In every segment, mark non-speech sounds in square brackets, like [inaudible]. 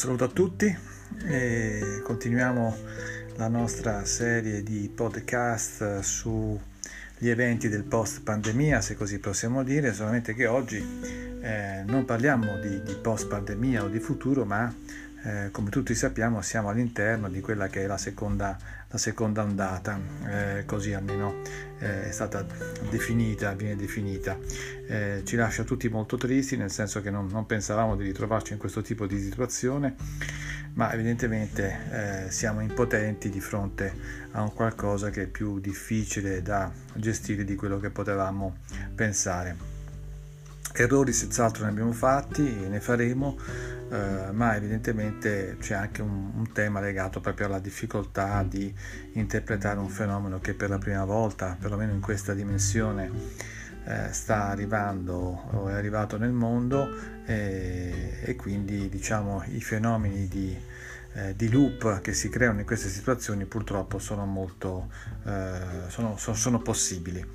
saluto a tutti e continuiamo la nostra serie di podcast sugli eventi del post pandemia, se così possiamo dire, solamente che oggi eh, non parliamo di, di post pandemia o di futuro, ma eh, come tutti sappiamo siamo all'interno di quella che è la seconda, la seconda ondata, eh, così almeno eh, è stata definita, viene definita. Eh, ci lascia tutti molto tristi, nel senso che non, non, pensavamo di ritrovarci in questo tipo di situazione, ma evidentemente eh, siamo impotenti di fronte a un qualcosa che è più difficile da gestire di quello che potevamo pensare. Errori senz'altro ne abbiamo fatti e ne faremo, eh, ma evidentemente c'è anche un, un, tema legato proprio alla difficoltà di interpretare un fenomeno che per la prima volta, perlomeno in questa dimensione, eh, sta arrivando o è arrivato nel mondo e, e quindi diciamo i fenomeni di, eh, di, loop che si creano in queste situazioni purtroppo sono molto eh, sono, sono, sono possibili.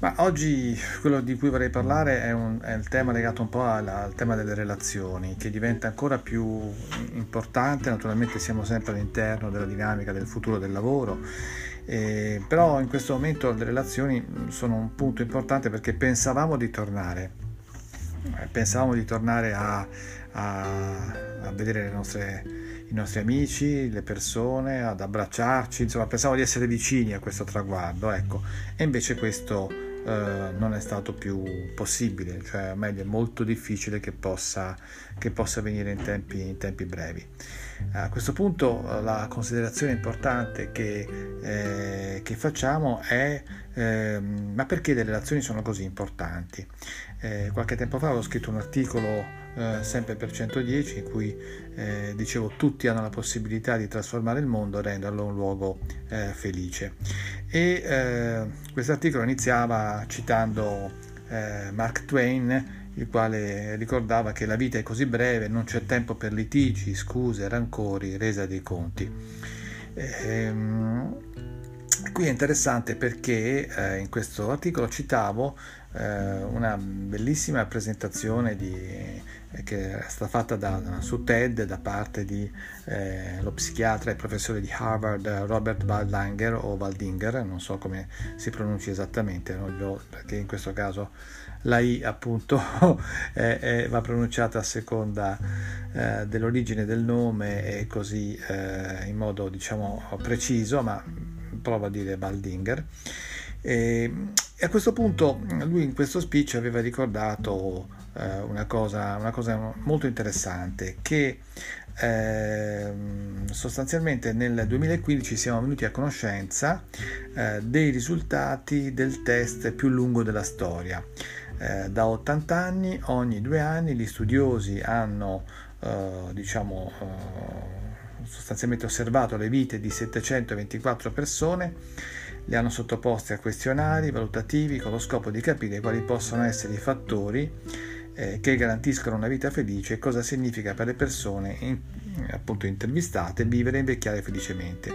Ma oggi quello di cui vorrei parlare è, un, è il tema legato un po' al, al, tema delle relazioni, che diventa ancora più importante, naturalmente siamo sempre all'interno della dinamica del futuro del lavoro, eh, però in questo momento le relazioni sono un punto importante perché pensavamo di tornare, eh, pensavamo di tornare a, a, a vedere nostre, i nostri amici, le persone, ad abbracciarci, insomma pensavamo di essere vicini a questo traguardo, ecco, e invece questo eh, non è stato più possibile, cioè meglio è molto difficile che possa, che possa avvenire in tempi, in tempi brevi. A questo punto eh, la considerazione importante che, eh, che facciamo è eh, ma perché le relazioni sono così importanti? Eh, qualche tempo fa avevo scritto un articolo eh, sempre per 110 in cui eh, dicevo tutti hanno la possibilità di trasformare il mondo e renderlo un luogo felice e questo articolo iniziava citando Mark Twain il quale ricordava che la vita è così breve, non c'è tempo per litigi, scuse, rancori, resa dei conti. Ehm, qui è interessante perché eh, in questo articolo citavo eh, una bellissima presentazione di, eh, che è stata fatta da, su TED da parte dello eh, psichiatra e professore di Harvard Robert Waldinger o Waldinger, non so come si pronuncia esattamente, no? perché in questo caso la I appunto [laughs] è, è, va pronunciata a seconda eh, dell'origine del nome e così eh, in modo diciamo preciso, ma provo a dire Waldinger. E, e a questo punto lui in questo speech aveva ricordato eh, una, cosa, una, cosa, molto interessante che eh, sostanzialmente nel 2015 siamo venuti a conoscenza eh, dei risultati del test più lungo della storia. Eh, da 80 anni, ogni due anni, gli studiosi hanno eh, diciamo, eh, sostanzialmente osservato le vite di 724 persone li hanno sottoposti a questionari valutativi con lo scopo di capire quali possono essere i fattori eh, che garantiscono una vita felice e cosa significa per le persone in, appunto intervistate vivere e invecchiare felicemente.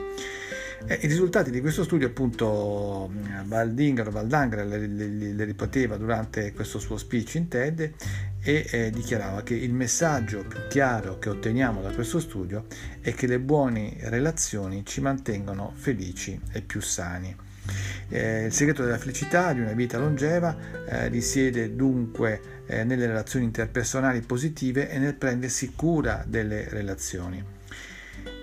Eh, I risultati di questo studio, appunto, Valdinger o Valdanger le, ripeteva durante questo suo speech in TED e eh, dichiarava che il messaggio più chiaro che otteniamo da questo studio è che le buone relazioni ci mantengono felici e più sani. Eh, il segreto della felicità di una vita longeva eh, risiede dunque eh, nelle relazioni interpersonali positive e nel prendersi cura delle relazioni.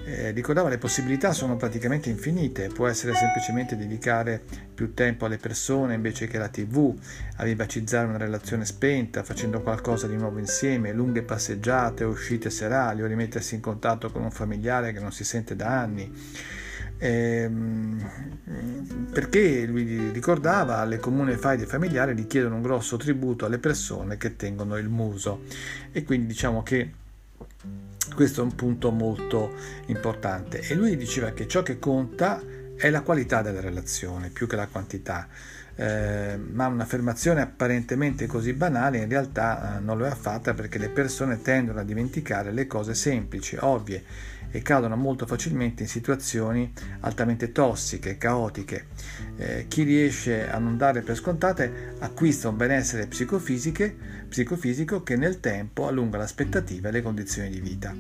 Eh, ricordava le possibilità sono praticamente infinite, può essere semplicemente dedicare più tempo alle persone invece che alla tv, a vivacizzare una relazione spenta, facendo qualcosa di nuovo insieme, lunghe passeggiate uscite serali o rimettersi in contatto con un familiare che non si sente da anni. Eh, perché lui ricordava le comuni faide familiari richiedono un grosso tributo alle persone che tengono il muso e quindi diciamo che questo è un punto molto importante e lui diceva che ciò che conta è la qualità della relazione più che la quantità. eh, ma un'affermazione apparentemente così banale in realtà eh, non lo è affatta perché le persone tendono a dimenticare le cose semplici, ovvie e cadono molto facilmente in situazioni altamente tossiche, caotiche. Eh, chi riesce a non dare per scontate acquista un benessere psicofisico che nel tempo allunga l'aspettativa e le condizioni di vita.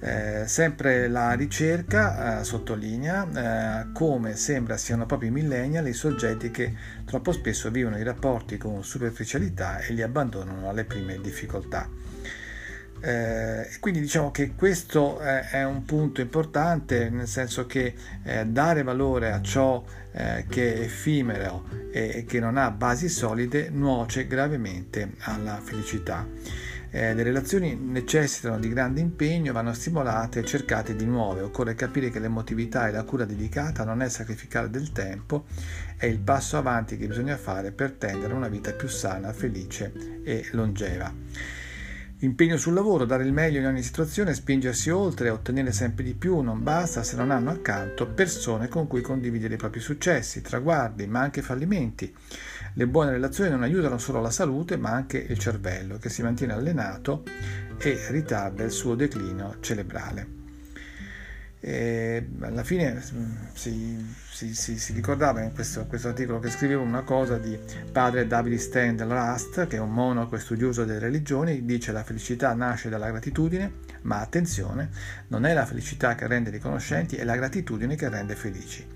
Eh, sempre la ricerca eh, sottolinea eh, come sembra siano proprio i millennial i soggetti che troppo spesso vivono i rapporti con superficialità e li abbandonano alle prime difficoltà. Eh, quindi diciamo che questo è, è, un punto importante, nel senso che eh, dare valore a ciò eh, che è effimero e, e, che non ha basi solide nuoce gravemente alla felicità. Eh, le relazioni necessitano di grande impegno, vanno stimolate e cercate di nuove. Occorre capire che l'emotività e la cura dedicata non è sacrificare del tempo, è il passo avanti che bisogna fare per tendere a una vita più sana, felice e longeva. Impegno sul lavoro, dare il meglio in ogni situazione, spingersi oltre, ottenere sempre di più, non basta se non hanno accanto persone con cui condividere i propri successi, traguardi, ma anche fallimenti. Le buone relazioni non aiutano solo la salute, ma anche il cervello, che si mantiene allenato e ritarda il suo declino cerebrale. E alla fine mm, si, si, si, si ricordava in questo, questo, articolo che scrivevo una cosa di padre David Stendhal Rast, che è un monaco e studioso delle religioni, dice la felicità nasce dalla gratitudine, ma attenzione, non è la felicità che rende riconoscenti, è la gratitudine che rende felici.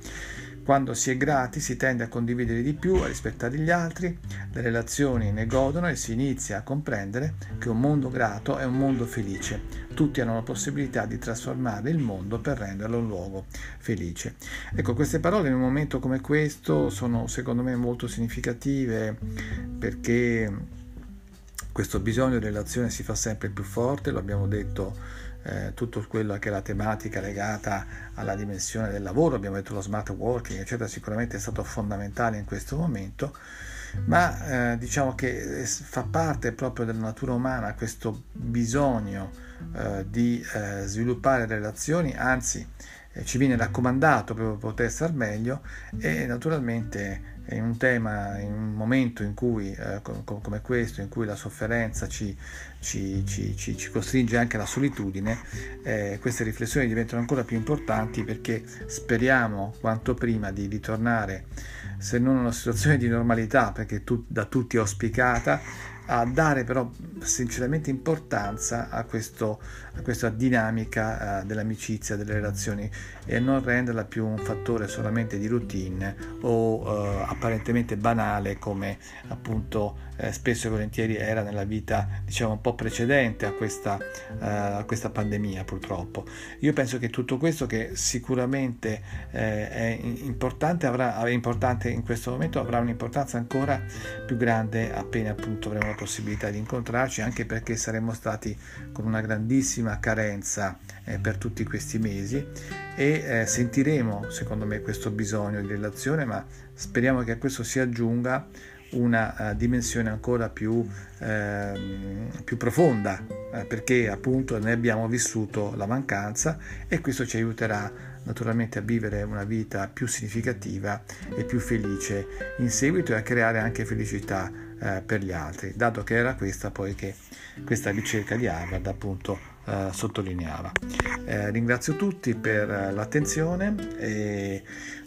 Quando si è grati si tende a condividere di più, a rispettare gli altri, le relazioni ne godono e si inizia a comprendere che un mondo grato è un mondo felice. Tutti hanno la possibilità di trasformare il mondo per renderlo un luogo felice. Ecco, queste parole in un momento come questo sono secondo me molto significative perché questo bisogno di relazione si fa sempre più forte, lo abbiamo detto eh, tutto quello che è la tematica legata alla dimensione del lavoro, abbiamo detto lo smart working, eccetera, sicuramente è stato fondamentale in questo momento, ma eh, diciamo che fa parte proprio della natura umana questo bisogno eh, di eh, sviluppare relazioni, anzi eh, ci viene raccomandato per poter star meglio e naturalmente in un tema, in un momento in cui, eh, come questo, in cui la sofferenza ci, ci, ci, ci costringe anche alla solitudine, eh, queste riflessioni diventano ancora più importanti perché speriamo quanto prima di ritornare, se non a una situazione di normalità, perché tu, da tutti auspicata, a dare però sinceramente importanza a, questo, a questa dinamica uh, dell'amicizia, delle relazioni e non renderla più un fattore solamente di routine o uh, apparentemente banale come appunto eh, spesso e volentieri era nella vita diciamo un po' precedente a questa, uh, a questa pandemia purtroppo. Io penso che tutto questo che sicuramente eh, è importante, avrà, è importante in questo momento avrà un'importanza ancora più grande appena appunto avremo la possibilità di incontrarci anche perché saremo stati con una grandissima carenza eh, per tutti questi mesi e eh, sentiremo secondo me questo bisogno di relazione ma speriamo che a questo si aggiunga una uh, dimensione ancora più, eh, più profonda eh, perché appunto ne abbiamo vissuto la mancanza e questo ci aiuterà naturalmente a vivere una vita più significativa e più felice in seguito e a creare anche felicità eh, per gli altri, dato che era questa poi che questa ricerca di Harvard appunto eh, sottolineava. Eh, ringrazio tutti per eh, l'attenzione e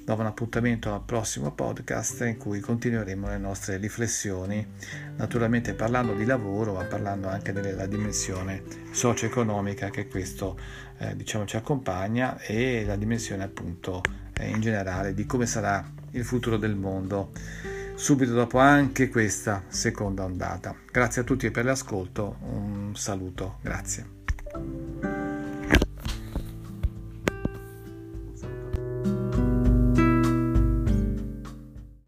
do un appuntamento al prossimo podcast in cui continueremo le nostre riflessioni, naturalmente parlando di lavoro, ma parlando anche della dimensione socio-economica che questo eh, diciamo, ci accompagna e la dimensione appunto eh, in generale di come sarà il futuro del mondo subito dopo anche questa seconda ondata. Grazie a tutti per l'ascolto, un saluto, grazie.